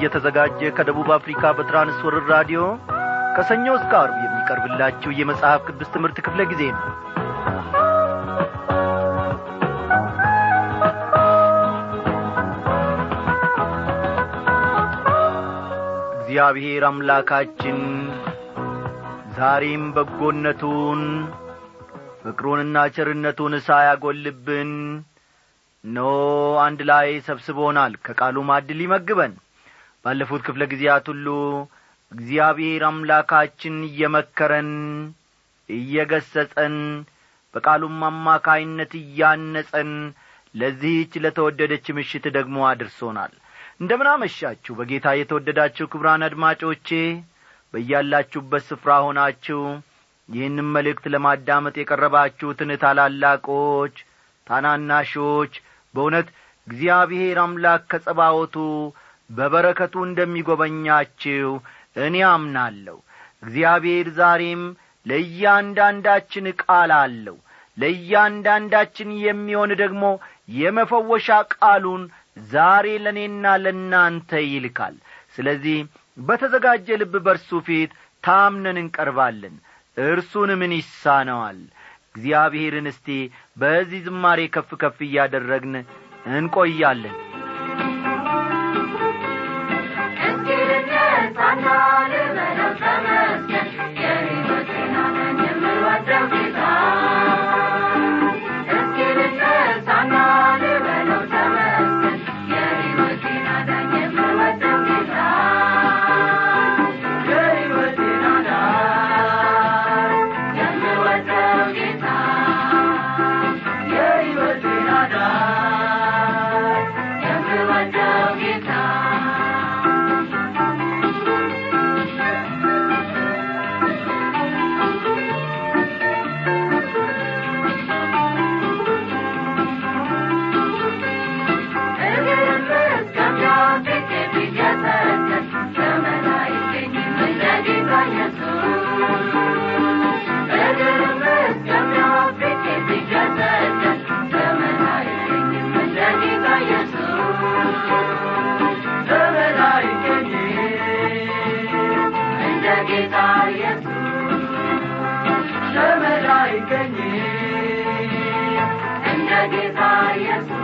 እየተዘጋጀ ከደቡብ አፍሪካ በትራንስወርር ራዲዮ ከሰኞ እስከ አርብ የሚቀርብላችሁ የመጽሐፍ ቅዱስ ትምህርት ክፍለ ጊዜ ነው። እግዚአብሔር አምላካችን ዛሬም በጎነቱን ፍቅሩንና ቸርነቱን ሳያጐልብን ኖ አንድ ላይ ሰብስቦናል። ከቃሉ ማዕድ ሊመግበን ባለፉት ክፍለ ጊዜያት ሁሉ እግዚአብሔር አምላካችን እየመከረን እየገሰጸን በቃሉም አማካይነት እያነጸን ለዚህች ለተወደደች ምሽት ደግሞ አድርሶናል። እንደምናመሻችሁ በጌታ የተወደዳችሁ ክብራን አድማጮቼ በያላችሁበት ስፍራ ሆናችሁ ይህንም መልእክት ለማዳመጥ የቀረባችሁትን ታላላቆች ታናናሾች በእውነት እግዚአብሔር አምላክ ከጸባወቱ በበረከቱ እንደሚጐበኛችሁ እኔ አምናለሁ። እግዚአብሔር ዛሬም ለእያንዳንዳችን ቃል አለው። ለእያንዳንዳችን የሚሆን ደግሞ የመፈወሻ ቃሉን ዛሬ ለእኔና ለእናንተ ይልካል። ስለዚህ በተዘጋጀ ልብ በርሱ ፊት ታምነን እንቀርባለን። እርሱን ምን ይሳነዋል? እግዚአብሔርን እስቲ በዚህ ዝማሬ ከፍ ከፍ እያደረግን እንቆያለን ጌታ ኢየሱስ ዘመድ አይገኝም። እንደ ጌታ ኢየሱስ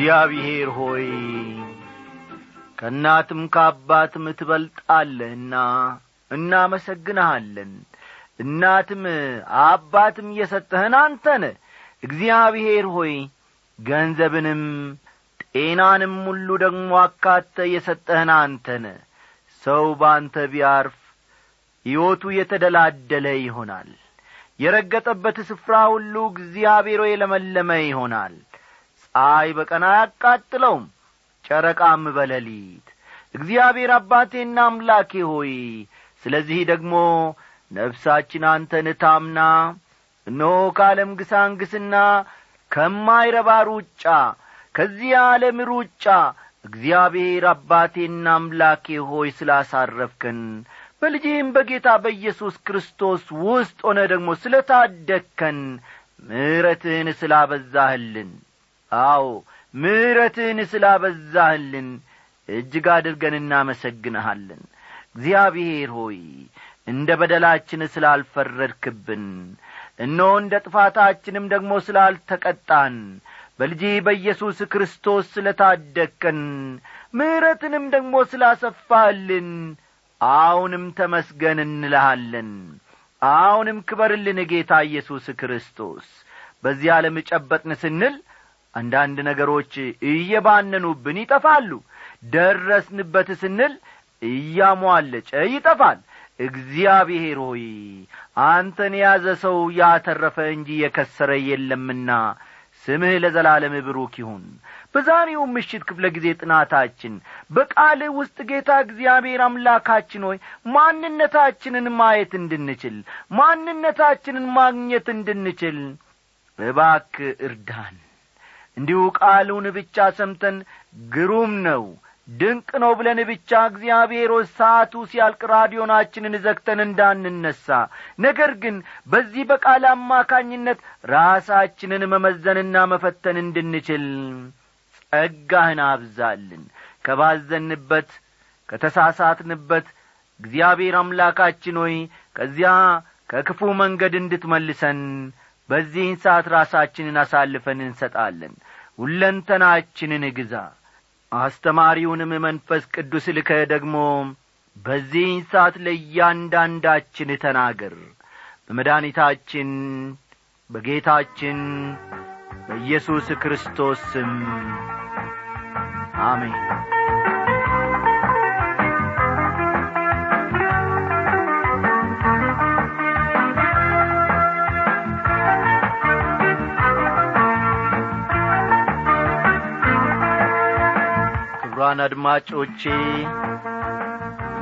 እግዚአብሔር ሆይ ከእናትም ከአባትም ትበልጣለህና እናመሰግንሃለን። እናትም አባትም እየሰጠህን አንተነ እግዚአብሔር ሆይ ገንዘብንም ጤናንም ሁሉ ደግሞ አካተ የሰጠህን አንተነ ሰው በአንተ ቢያርፍ ሕይወቱ የተደላደለ ይሆናል። የረገጠበት ስፍራ ሁሉ እግዚአብሔር የለመለመ ይሆናል ፀሐይ በቀን አያቃጥለውም። ጨረቃም በሌሊት እግዚአብሔር አባቴና አምላኬ ሆይ ስለዚህ ደግሞ ነፍሳችን አንተን ታምና እነሆ ከዓለም ግሳንግስና ከማይረባ ሩጫ ከዚህ ዓለም ሩጫ እግዚአብሔር አባቴና አምላኬ ሆይ ስላሳረፍከን በልጅህም በጌታ በኢየሱስ ክርስቶስ ውስጥ ሆነ ደግሞ ስለ ታደግከን ምሕረትህን ስላበዛህልን አዎ ምሕረትህን ስላበዛህልን እጅግ አድርገን እናመሰግንሃለን። እግዚአብሔር ሆይ እንደ በደላችን ስላልፈረድክብን እነሆ እንደ ጥፋታችንም ደግሞ ስላልተቀጣን በልጅ በኢየሱስ ክርስቶስ ስለ ታደግከን ምሕረትንም ደግሞ ስላሰፋህልን አሁንም ተመስገን እንልሃለን። አሁንም ክበርልን ጌታ ኢየሱስ ክርስቶስ። በዚህ ዓለም ጨበጥን ስንል አንዳንድ ነገሮች እየባነኑብን ይጠፋሉ። ደረስንበት ስንል እያሟለጨ ይጠፋል። እግዚአብሔር ሆይ አንተን የያዘ ሰው ያተረፈ እንጂ የከሰረ የለምና ስምህ ለዘላለም ብሩክ ይሁን። በዛሬው ምሽት ክፍለ ጊዜ ጥናታችን በቃልህ ውስጥ ጌታ እግዚአብሔር አምላካችን ሆይ ማንነታችንን ማየት እንድንችል ማንነታችንን ማግኘት እንድንችል እባክ እርዳን እንዲሁ ቃሉን ብቻ ሰምተን ግሩም ነው ድንቅ ነው ብለን ብቻ እግዚአብሔር ሰዓቱ ሲያልቅ ራዲዮናችንን ዘግተን እንዳንነሣ ነገር ግን በዚህ በቃል አማካኝነት ራሳችንን መመዘንና መፈተን እንድንችል ጸጋህን አብዛልን። ከባዘንበት ከተሳሳትንበት እግዚአብሔር አምላካችን ሆይ ከዚያ ከክፉ መንገድ እንድትመልሰን በዚህን ሰዓት ራሳችንን አሳልፈን እንሰጣለን ሁለንተናችንን ግዛ። አስተማሪውንም መንፈስ ቅዱስ ልከህ ደግሞ በዚህን ሰዓት ለእያንዳንዳችን ተናገር። በመድኃኒታችን በጌታችን በኢየሱስ ክርስቶስ ስም አሜን ክቡራን አድማጮቼ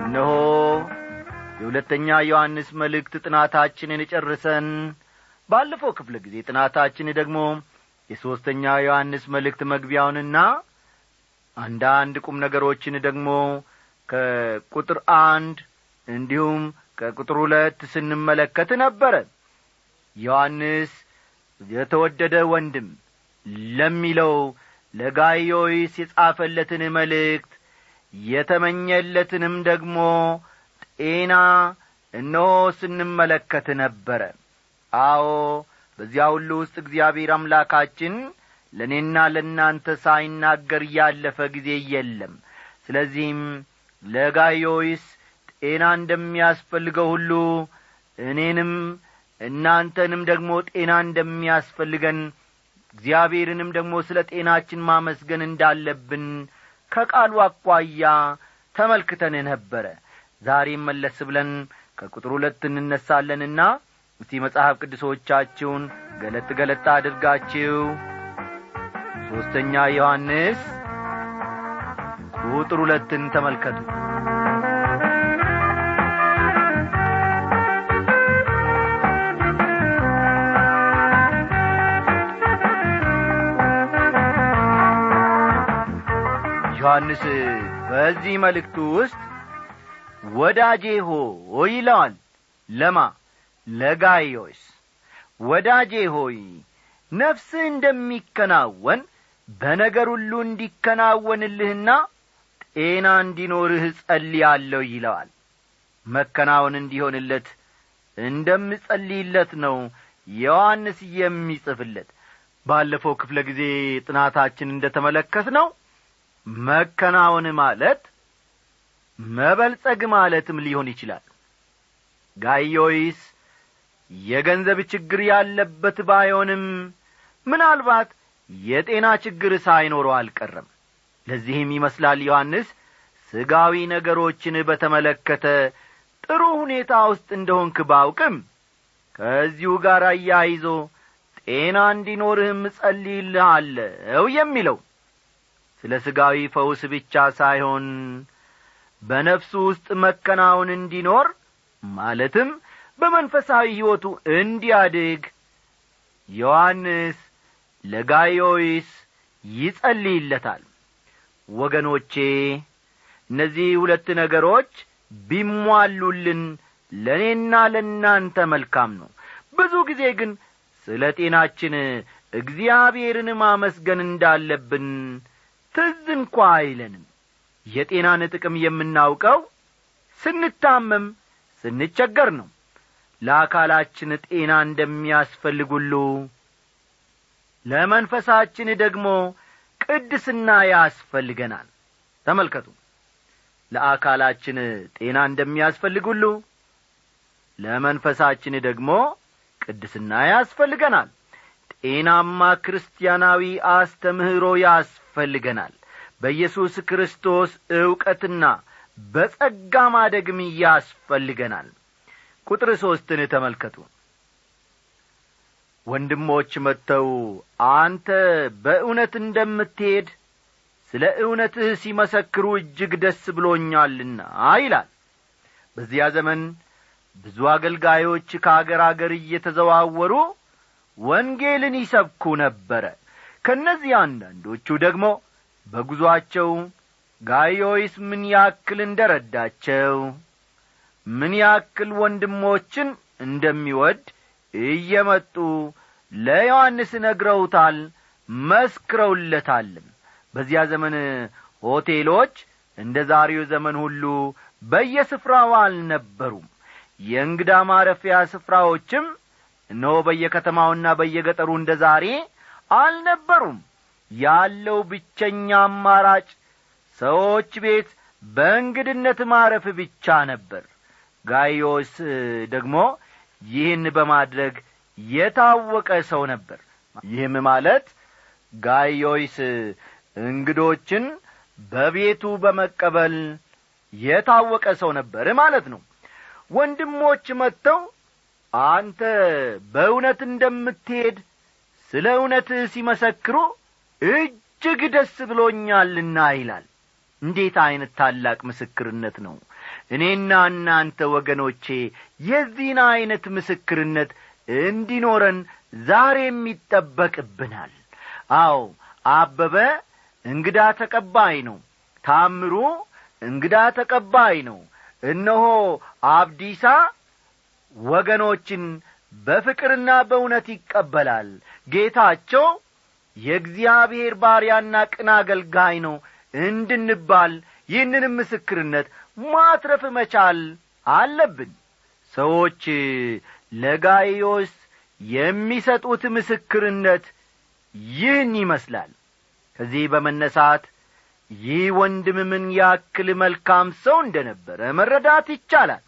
እነሆ የሁለተኛ ዮሐንስ መልእክት ጥናታችንን ጨርሰን ባለፈው ክፍለ ጊዜ ጥናታችን ደግሞ የሦስተኛ ዮሐንስ መልእክት መግቢያውንና አንዳንድ ቁም ነገሮችን ደግሞ ከቁጥር አንድ እንዲሁም ከቁጥር ሁለት ስንመለከት ነበረ። ዮሐንስ የተወደደ ወንድም ለሚለው ለጋዮይስ የጻፈለትን መልእክት የተመኘለትንም ደግሞ ጤና እነሆ ስንመለከት ነበረ። አዎ በዚያ ሁሉ ውስጥ እግዚአብሔር አምላካችን ለእኔና ለእናንተ ሳይናገር ያለፈ ጊዜ የለም። ስለዚህም ለጋዮይስ ጤና እንደሚያስፈልገው ሁሉ እኔንም እናንተንም ደግሞ ጤና እንደሚያስፈልገን እግዚአብሔርንም ደግሞ ስለ ጤናችን ማመስገን እንዳለብን ከቃሉ አኳያ ተመልክተን ነበረ። ዛሬም መለስ ብለን ከቁጥር ሁለት እንነሳለንና እስቲ መጽሐፍ ቅዱሶቻችሁን ገለጥ ገለጥ አድርጋችሁ ሦስተኛ ዮሐንስ ቁጥር ሁለትን ተመልከቱ ዮሐንስ በዚህ መልእክቱ ውስጥ ወዳጄ ሆይ ይለዋል ለማ ለጋዮስ ወዳጄ ሆይ ነፍስህ እንደሚከናወን በነገር ሁሉ እንዲከናወንልህና ጤና እንዲኖርህ ጸልያለሁ ይለዋል። መከናወን እንዲሆንለት እንደምጸልይለት ነው ዮሐንስ የሚጽፍለት። ባለፈው ክፍለ ጊዜ ጥናታችን እንደ ተመለከት ነው መከናወን ማለት መበልጸግ ማለትም ሊሆን ይችላል። ጋዮይስ የገንዘብ ችግር ያለበት ባይሆንም ምናልባት የጤና ችግር ሳይኖረው አልቀረም። ለዚህም ይመስላል ዮሐንስ ስጋዊ ነገሮችን በተመለከተ ጥሩ ሁኔታ ውስጥ እንደሆንክ ባውቅም ከዚሁ ጋር አያይዞ ጤና እንዲኖርህም ጸልይልሃለሁ የሚለው ስለ ሥጋዊ ፈውስ ብቻ ሳይሆን በነፍሱ ውስጥ መከናወን እንዲኖር ማለትም በመንፈሳዊ ሕይወቱ እንዲያድግ ዮሐንስ ለጋዮይስ ይጸልይለታል። ወገኖቼ እነዚህ ሁለት ነገሮች ቢሟሉልን ለእኔና ለእናንተ መልካም ነው። ብዙ ጊዜ ግን ስለ ጤናችን እግዚአብሔርን ማመስገን እንዳለብን ትዝ እንኳ አይለንም። የጤናን ጥቅም የምናውቀው ስንታመም ስንቸገር ነው። ለአካላችን ጤና እንደሚያስፈልግ ለመንፈሳችን ደግሞ ቅድስና ያስፈልገናል። ተመልከቱ። ለአካላችን ጤና እንደሚያስፈልግ ለመንፈሳችን ደግሞ ቅድስና ያስፈልገናል። ጤናማ ክርስቲያናዊ አስተምህሮ ያስፈልገናል በኢየሱስ ክርስቶስ ዕውቀትና በጸጋ ማደግም ያስፈልገናል። ቁጥር ሦስትን ተመልከቱ። ወንድሞች መጥተው አንተ በእውነት እንደምትሄድ ስለ እውነትህ ሲመሰክሩ እጅግ ደስ ብሎኛልና ይላል። በዚያ ዘመን ብዙ አገልጋዮች ከአገር አገር እየተዘዋወሩ ወንጌልን ይሰብኩ ነበረ ከእነዚህ አንዳንዶቹ ደግሞ በጒዞአቸው ጋዮይስ ምን ያክል እንደ ረዳቸው ምን ያክል ወንድሞችን እንደሚወድ እየመጡ ለዮሐንስ ነግረውታል መስክረውለታልም። በዚያ ዘመን ሆቴሎች እንደ ዛሬው ዘመን ሁሉ በየስፍራው አልነበሩም። የእንግዳ ማረፊያ ስፍራዎችም እነሆ በየከተማውና በየገጠሩ እንደ ዛሬ አልነበሩም። ያለው ብቸኛ አማራጭ ሰዎች ቤት በእንግድነት ማረፍ ብቻ ነበር። ጋዮስ ደግሞ ይህን በማድረግ የታወቀ ሰው ነበር። ይህም ማለት ጋዮይስ እንግዶችን በቤቱ በመቀበል የታወቀ ሰው ነበር ማለት ነው። ወንድሞች መጥተው አንተ በእውነት እንደምትሄድ ስለ እውነትህ ሲመሰክሩ እጅግ ደስ ብሎኛልና ይላል። እንዴት ዐይነት ታላቅ ምስክርነት ነው! እኔና እናንተ ወገኖቼ የዚህን ዐይነት ምስክርነት እንዲኖረን ዛሬም ይጠበቅብናል። አዎ አበበ እንግዳ ተቀባይ ነው። ታምሩ እንግዳ ተቀባይ ነው። እነሆ አብዲሳ ወገኖችን በፍቅርና በእውነት ይቀበላል። ጌታቸው የእግዚአብሔር ባሪያና ቅን አገልጋይ ነው እንድንባል ይህንንም ምስክርነት ማትረፍ መቻል አለብን። ሰዎች ለጋይዮስ የሚሰጡት ምስክርነት ይህን ይመስላል። ከዚህ በመነሳት ይህ ወንድም ምን ያክል መልካም ሰው እንደ ነበረ መረዳት ይቻላል።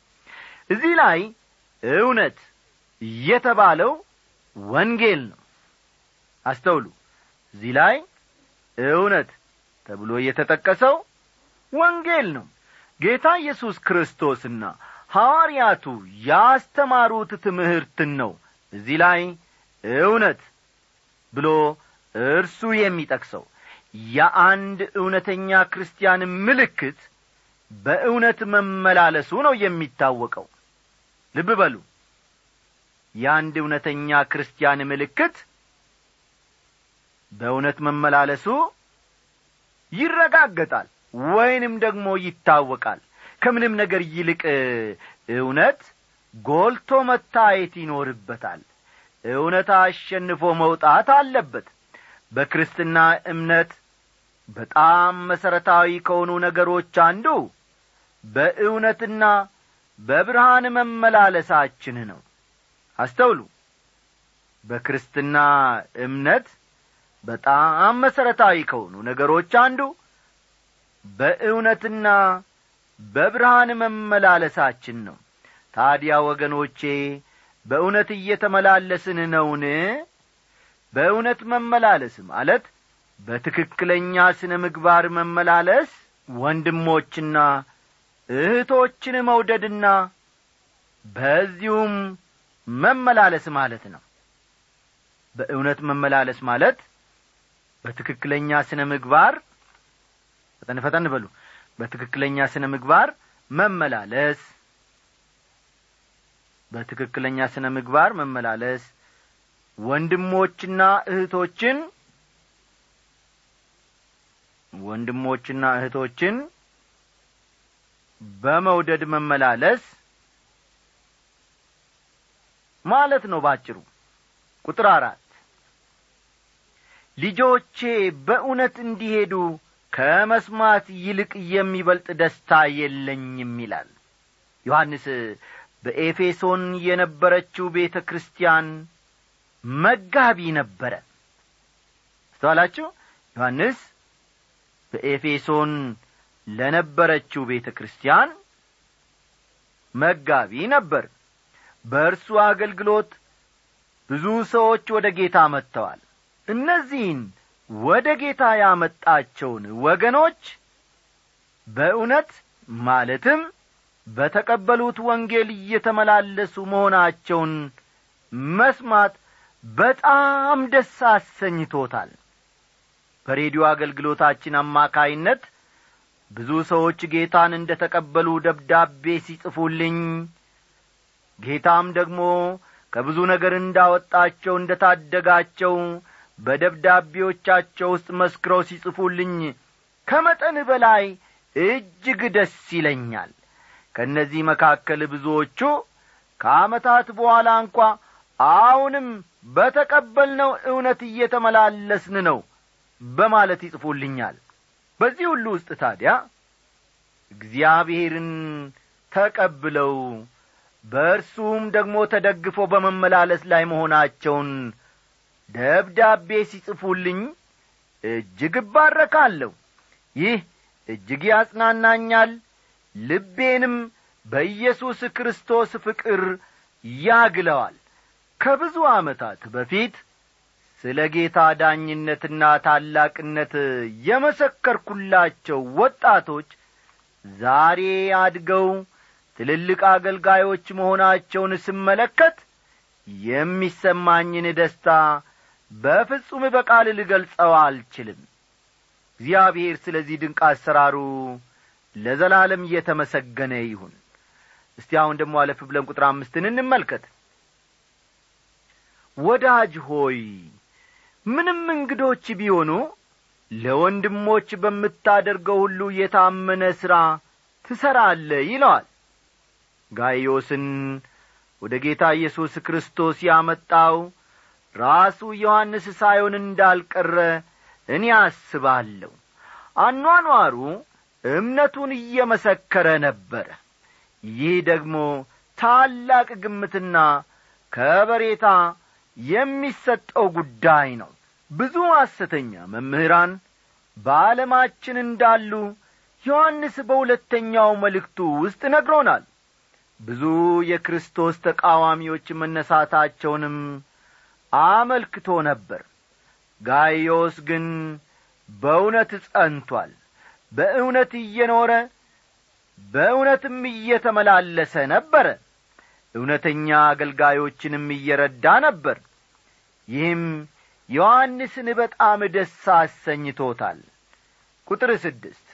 እዚህ ላይ እውነት የተባለው ወንጌል ነው። አስተውሉ። እዚህ ላይ እውነት ተብሎ የተጠቀሰው ወንጌል ነው። ጌታ ኢየሱስ ክርስቶስና ሐዋርያቱ ያስተማሩት ትምህርትን ነው እዚህ ላይ እውነት ብሎ እርሱ የሚጠቅሰው። የአንድ እውነተኛ ክርስቲያን ምልክት በእውነት መመላለሱ ነው የሚታወቀው። ልብ በሉ የአንድ እውነተኛ ክርስቲያን ምልክት በእውነት መመላለሱ ይረጋገጣል ወይንም ደግሞ ይታወቃል። ከምንም ነገር ይልቅ እውነት ጎልቶ መታየት ይኖርበታል። እውነት አሸንፎ መውጣት አለበት። በክርስትና እምነት በጣም መሠረታዊ ከሆኑ ነገሮች አንዱ በእውነትና በብርሃን መመላለሳችን ነው አስተውሉ። በክርስትና እምነት በጣም መሠረታዊ ከሆኑ ነገሮች አንዱ በእውነትና በብርሃን መመላለሳችን ነው። ታዲያ ወገኖቼ በእውነት እየተመላለስን ነውን? በእውነት መመላለስ ማለት በትክክለኛ ስነ ምግባር መመላለስ ወንድሞችና እህቶችን መውደድና በዚሁም መመላለስ ማለት ነው። በእውነት መመላለስ ማለት በትክክለኛ ስነ ምግባር ፈጠን ፈጠን በሉ። በትክክለኛ ስነ ምግባር መመላለስ በትክክለኛ ስነ ምግባር መመላለስ ወንድሞችና እህቶችን ወንድሞችና እህቶችን በመውደድ መመላለስ ማለት ነው ባጭሩ። ቁጥር አራት ልጆቼ በእውነት እንዲሄዱ ከመስማት ይልቅ የሚበልጥ ደስታ የለኝም ይላል። ዮሐንስ በኤፌሶን የነበረችው ቤተ ክርስቲያን መጋቢ ነበረ። አስተዋላችሁ? ዮሐንስ በኤፌሶን ለነበረችው ቤተ ክርስቲያን መጋቢ ነበር በእርሱ አገልግሎት ብዙ ሰዎች ወደ ጌታ መጥተዋል። እነዚህን ወደ ጌታ ያመጣቸውን ወገኖች በእውነት ማለትም በተቀበሉት ወንጌል እየተመላለሱ መሆናቸውን መስማት በጣም ደስ አሰኝቶታል። በሬዲዮ አገልግሎታችን አማካይነት ብዙ ሰዎች ጌታን እንደ ተቀበሉ ደብዳቤ ሲጽፉልኝ ጌታም ደግሞ ከብዙ ነገር እንዳወጣቸው እንደ ታደጋቸው በደብዳቤዎቻቸው ውስጥ መስክረው ሲጽፉልኝ ከመጠን በላይ እጅግ ደስ ይለኛል። ከእነዚህ መካከል ብዙዎቹ ከዓመታት በኋላ እንኳ አሁንም በተቀበልነው እውነት እየተመላለስን ነው በማለት ይጽፉልኛል። በዚህ ሁሉ ውስጥ ታዲያ እግዚአብሔርን ተቀብለው በእርሱም ደግሞ ተደግፎ በመመላለስ ላይ መሆናቸውን ደብዳቤ ሲጽፉልኝ እጅግ እባረካለሁ። ይህ እጅግ ያጽናናኛል። ልቤንም በኢየሱስ ክርስቶስ ፍቅር ያግለዋል። ከብዙ ዓመታት በፊት ስለ ጌታ ዳኝነትና ታላቅነት የመሰከርኩላቸው ወጣቶች ዛሬ አድገው ትልልቅ አገልጋዮች መሆናቸውን ስመለከት የሚሰማኝን ደስታ በፍጹም በቃል ልገልጸው አልችልም። እግዚአብሔር ስለዚህ ድንቅ አሰራሩ ለዘላለም እየተመሰገነ ይሁን። እስቲ አሁን ደግሞ አለፍ ብለን ቁጥር አምስትን እንመልከት። ወዳጅ ሆይ ምንም እንግዶች ቢሆኑ ለወንድሞች በምታደርገው ሁሉ የታመነ ሥራ ትሠራለ ይለዋል ጋይዮስን ወደ ጌታ ኢየሱስ ክርስቶስ ያመጣው ራሱ ዮሐንስ ሳይሆን እንዳልቀረ እኔ አስባለሁ። አኗኗሩ እምነቱን እየመሰከረ ነበረ። ይህ ደግሞ ታላቅ ግምትና ከበሬታ የሚሰጠው ጉዳይ ነው። ብዙ ሐሰተኛ መምህራን በዓለማችን እንዳሉ ዮሐንስ በሁለተኛው መልእክቱ ውስጥ ነግሮናል ብዙ የክርስቶስ ተቃዋሚዎች መነሳታቸውንም አመልክቶ ነበር። ጋይዮስ ግን በእውነት ጸንቷል። በእውነት እየኖረ በእውነትም እየተመላለሰ ነበረ እውነተኛ አገልጋዮችንም እየረዳ ነበር። ይህም ዮሐንስን በጣም ደስ አሰኝቶታል። ቁጥር ስድስት።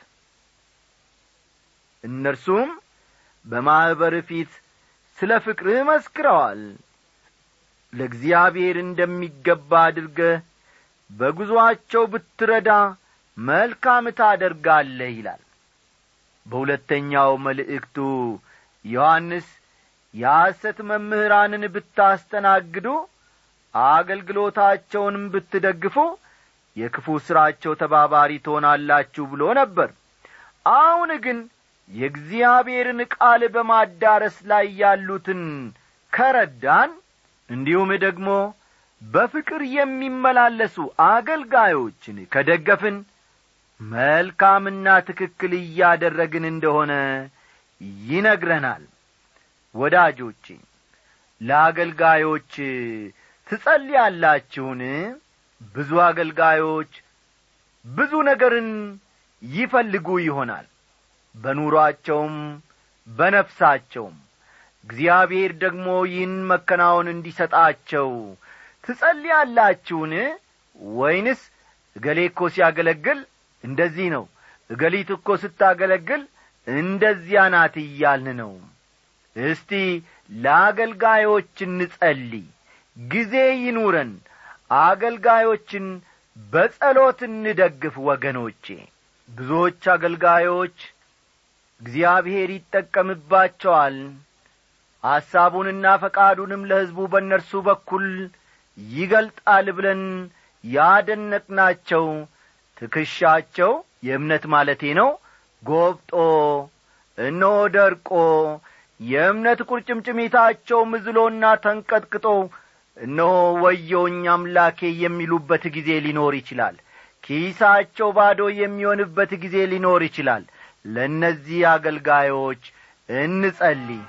እነርሱም በማኅበር ፊት ስለ ፍቅርህ መስክረዋል። ለእግዚአብሔር እንደሚገባ አድርገህ በጉዞአቸው ብትረዳ መልካም ታደርጋለህ ይላል። በሁለተኛው መልእክቱ ዮሐንስ የሐሰት መምህራንን ብታስተናግዱ አገልግሎታቸውንም ብትደግፉ የክፉ ሥራቸው ተባባሪ ትሆናላችሁ ብሎ ነበር። አሁን ግን የእግዚአብሔርን ቃል በማዳረስ ላይ ያሉትን ከረዳን እንዲሁም ደግሞ በፍቅር የሚመላለሱ አገልጋዮችን ከደገፍን መልካምና ትክክል እያደረግን እንደሆነ ይነግረናል። ወዳጆቼ ለአገልጋዮች ትጸልያላችሁን? ብዙ አገልጋዮች ብዙ ነገርን ይፈልጉ ይሆናል በኑሮአቸውም በነፍሳቸውም። እግዚአብሔር ደግሞ ይህን መከናወን እንዲሰጣቸው ትጸልያላችሁን? ወይንስ እገሌ እኮ ሲያገለግል እንደዚህ ነው እገሊት እኮ ስታገለግል እንደዚያ ናት እያልን ነው? እስቲ ለአገልጋዮች እንጸልይ ጊዜ ይኑረን አገልጋዮችን በጸሎት እንደግፍ ወገኖቼ። ብዙዎች አገልጋዮች እግዚአብሔር ይጠቀምባቸዋል። ሐሳቡንና ፈቃዱንም ለሕዝቡ በእነርሱ በኩል ይገልጣል ብለን ያደነቅናቸው ትከሻቸው የእምነት ማለቴ ነው። ጐብጦ እነሆ ደርቆ የእምነት ቁርጭምጭሚታቸው ምዝሎና ተንቀጥቅጦ እነሆ ወየውኝ አምላኬ የሚሉበት ጊዜ ሊኖር ይችላል። ኪሳቸው ባዶ የሚሆንበት ጊዜ ሊኖር ይችላል ለእነዚህ አገልጋዮች እንጸልይ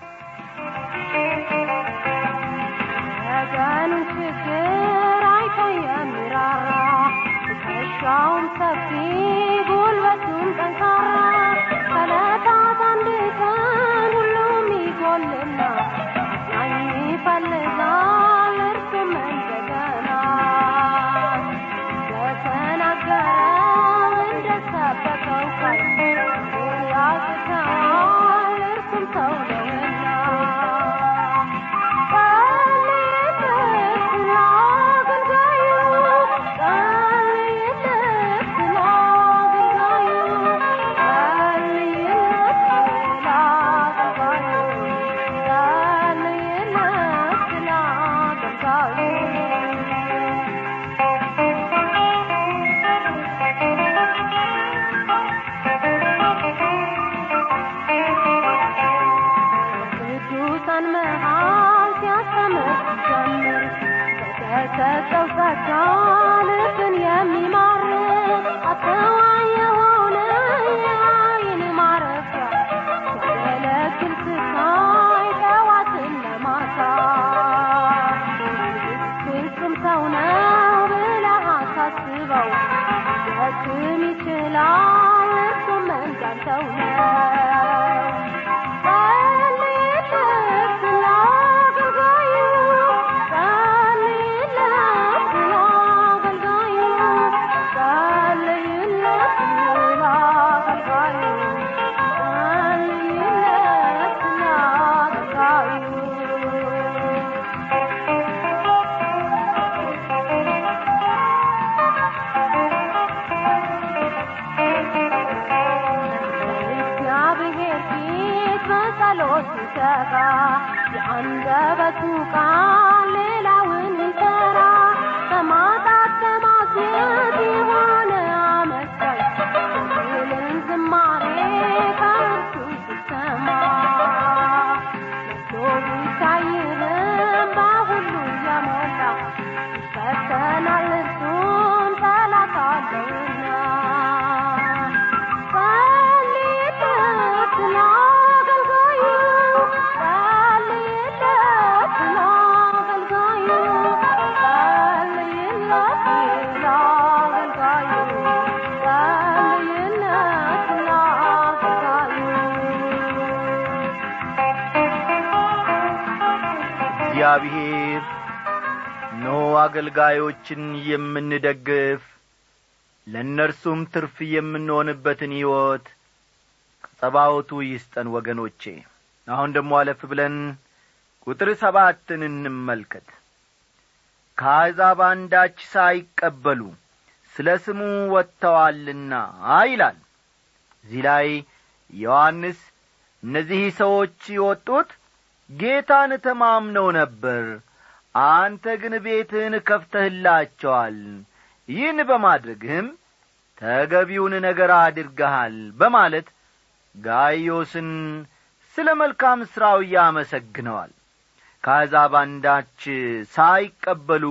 አገልጋዮችን የምንደግፍ ለእነርሱም ትርፍ የምንሆንበትን ሕይወት ከጸባወቱ ይስጠን ወገኖቼ። አሁን ደግሞ አለፍ ብለን ቁጥር ሰባትን እንመልከት። ከአሕዛብ አንዳች ሳይቀበሉ ስለ ስሙ ወጥተዋልና ይላል። እዚህ ላይ ዮሐንስ እነዚህ ሰዎች የወጡት ጌታን ተማምነው ነበር አንተ ግን ቤትህን ከፍተህላቸዋል። ይህን በማድረግህም ተገቢውን ነገር አድርገሃል በማለት ጋዮስን ስለ መልካም ሥራው ያመሰግነዋል። ከአሕዛብ አንዳች ሳይቀበሉ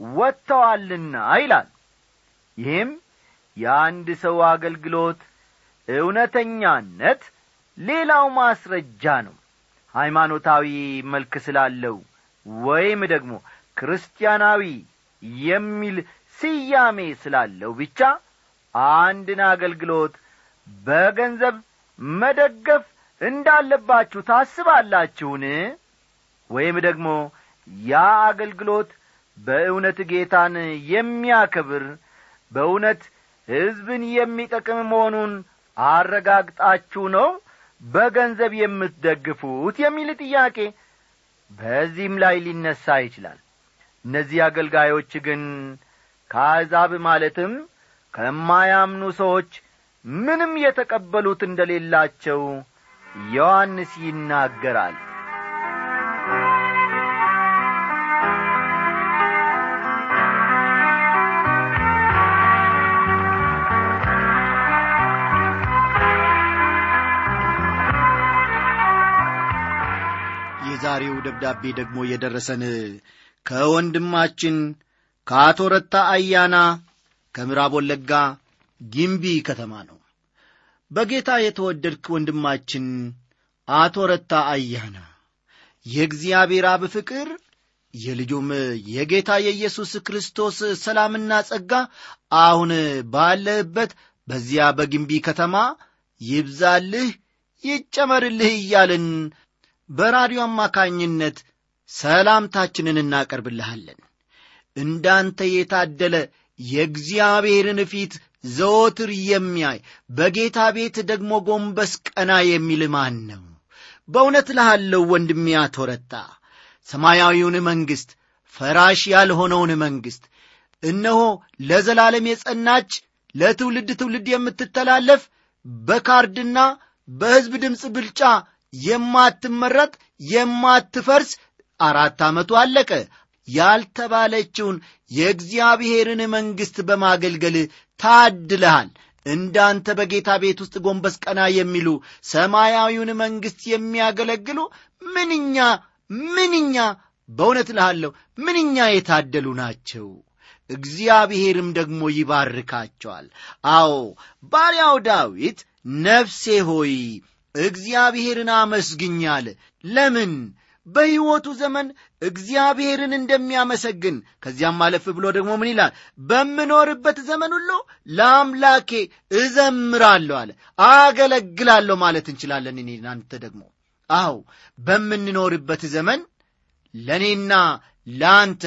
ወጥተዋልና ይላል። ይህም የአንድ ሰው አገልግሎት እውነተኛነት ሌላው ማስረጃ ነው። ሃይማኖታዊ መልክ ስላለው ወይም ደግሞ ክርስቲያናዊ የሚል ስያሜ ስላለው ብቻ አንድን አገልግሎት በገንዘብ መደገፍ እንዳለባችሁ ታስባላችሁን? ወይም ደግሞ ያ አገልግሎት በእውነት ጌታን የሚያከብር በእውነት ሕዝብን የሚጠቅም መሆኑን አረጋግጣችሁ ነው በገንዘብ የምትደግፉት? የሚል ጥያቄ በዚህም ላይ ሊነሣ ይችላል። እነዚህ አገልጋዮች ግን ከአሕዛብ ማለትም ከማያምኑ ሰዎች ምንም የተቀበሉት እንደሌላቸው ዮሐንስ ይናገራል የዛሬው ደብዳቤ ደግሞ የደረሰን ከወንድማችን ከአቶ ረታ አያና ከምዕራብ ወለጋ ጊምቢ ከተማ ነው። በጌታ የተወደድክ ወንድማችን አቶ ረታ አያና የእግዚአብሔር አብ ፍቅር የልጁም የጌታ የኢየሱስ ክርስቶስ ሰላምና ጸጋ አሁን ባለህበት በዚያ በግንቢ ከተማ ይብዛልህ ይጨመርልህ እያልን በራዲዮ አማካኝነት ሰላምታችንን እናቀርብልሃለን። እንዳንተ የታደለ የእግዚአብሔርን ፊት ዘወትር የሚያይ በጌታ ቤት ደግሞ ጎንበስ ቀና የሚል ማን ነው? በእውነት ልሃለው ወንድሜ አቶረታ ሰማያዊውን መንግሥት ፈራሽ ያልሆነውን መንግሥት እነሆ ለዘላለም የጸናች ለትውልድ ትውልድ የምትተላለፍ በካርድና በሕዝብ ድምፅ ብልጫ የማትመረጥ የማትፈርስ አራት ዓመቱ አለቀ። ያልተባለችውን የእግዚአብሔርን መንግሥት በማገልገል ታድለሃል። እንዳንተ በጌታ ቤት ውስጥ ጎንበስ ቀና የሚሉ ሰማያዊውን መንግሥት የሚያገለግሉ ምንኛ ምንኛ በእውነት ልሃለሁ ምንኛ የታደሉ ናቸው። እግዚአብሔርም ደግሞ ይባርካቸዋል። አዎ ባሪያው ዳዊት ነፍሴ ሆይ እግዚአብሔርን አመስግኛል። ለምን? በሕይወቱ ዘመን እግዚአብሔርን እንደሚያመሰግን። ከዚያም አለፍ ብሎ ደግሞ ምን ይላል? በምኖርበት ዘመን ሁሉ ለአምላኬ እዘምራለሁ አለ። አገለግላለሁ ማለት እንችላለን። እኔ እናንተ ደግሞ አው በምንኖርበት ዘመን ለእኔና ለአንተ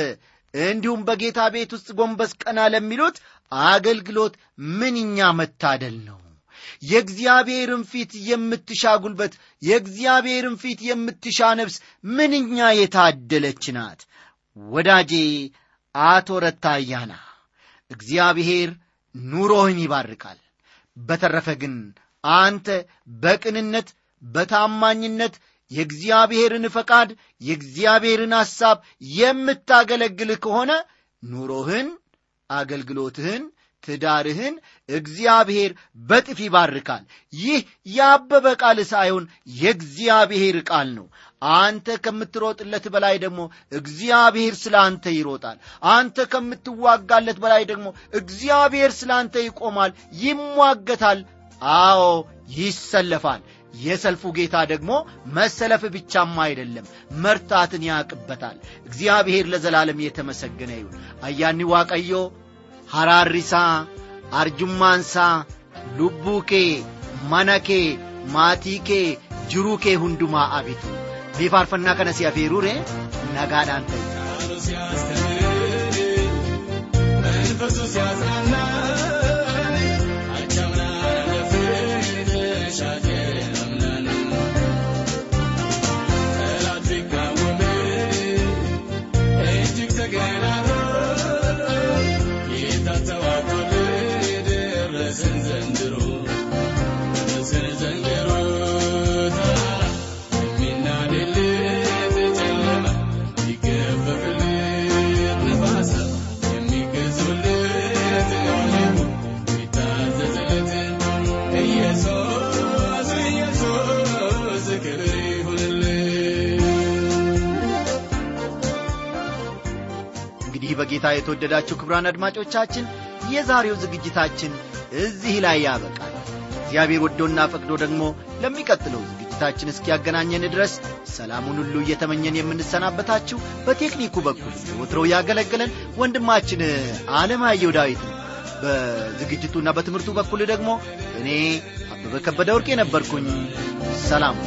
እንዲሁም በጌታ ቤት ውስጥ ጎንበስ ቀና ለሚሉት አገልግሎት ምንኛ መታደል ነው የእግዚአብሔርን ፊት የምትሻ ጉልበት የእግዚአብሔርን ፊት የምትሻ ነፍስ ምንኛ የታደለች ናት! ወዳጄ አቶ ረታያና እግዚአብሔር ኑሮህን ይባርካል። በተረፈ ግን አንተ በቅንነት በታማኝነት የእግዚአብሔርን ፈቃድ የእግዚአብሔርን ሐሳብ የምታገለግል ከሆነ ኑሮህን አገልግሎትህን ትዳርህን እግዚአብሔር በጥፍ ይባርካል። ይህ ያበበ ቃል ሳይሆን የእግዚአብሔር ቃል ነው። አንተ ከምትሮጥለት በላይ ደግሞ እግዚአብሔር ስለ አንተ ይሮጣል። አንተ ከምትዋጋለት በላይ ደግሞ እግዚአብሔር ስለ አንተ ይቆማል ይሟገታል። አዎ ይሰለፋል። የሰልፉ ጌታ ደግሞ መሰለፍ ብቻም አይደለም መርታትን ያቅበታል። እግዚአብሔር ለዘላለም የተመሰገነ ይሁን። አያኒ ዋቀዮ haraarri isaa arjummaan isaa lubbuu kee mana kee maatii kee jiruu kee hundumaa abitu mee faarfannaa kana si afeeruure nagaadhaan ta'e. በጌታ የተወደዳችሁ ክብራን አድማጮቻችን የዛሬው ዝግጅታችን እዚህ ላይ ያበቃል። እግዚአብሔር ወዶና ፈቅዶ ደግሞ ለሚቀጥለው ዝግጅታችን እስኪያገናኘን ድረስ ሰላሙን ሁሉ እየተመኘን የምንሰናበታችሁ በቴክኒኩ በኩል ወትሮ ያገለገለን ወንድማችን አለማየሁ ዳዊት ነው። በዝግጅቱና በትምህርቱ በኩል ደግሞ እኔ አበበ ከበደ ወርቄ ነበርኩኝ። ሰላም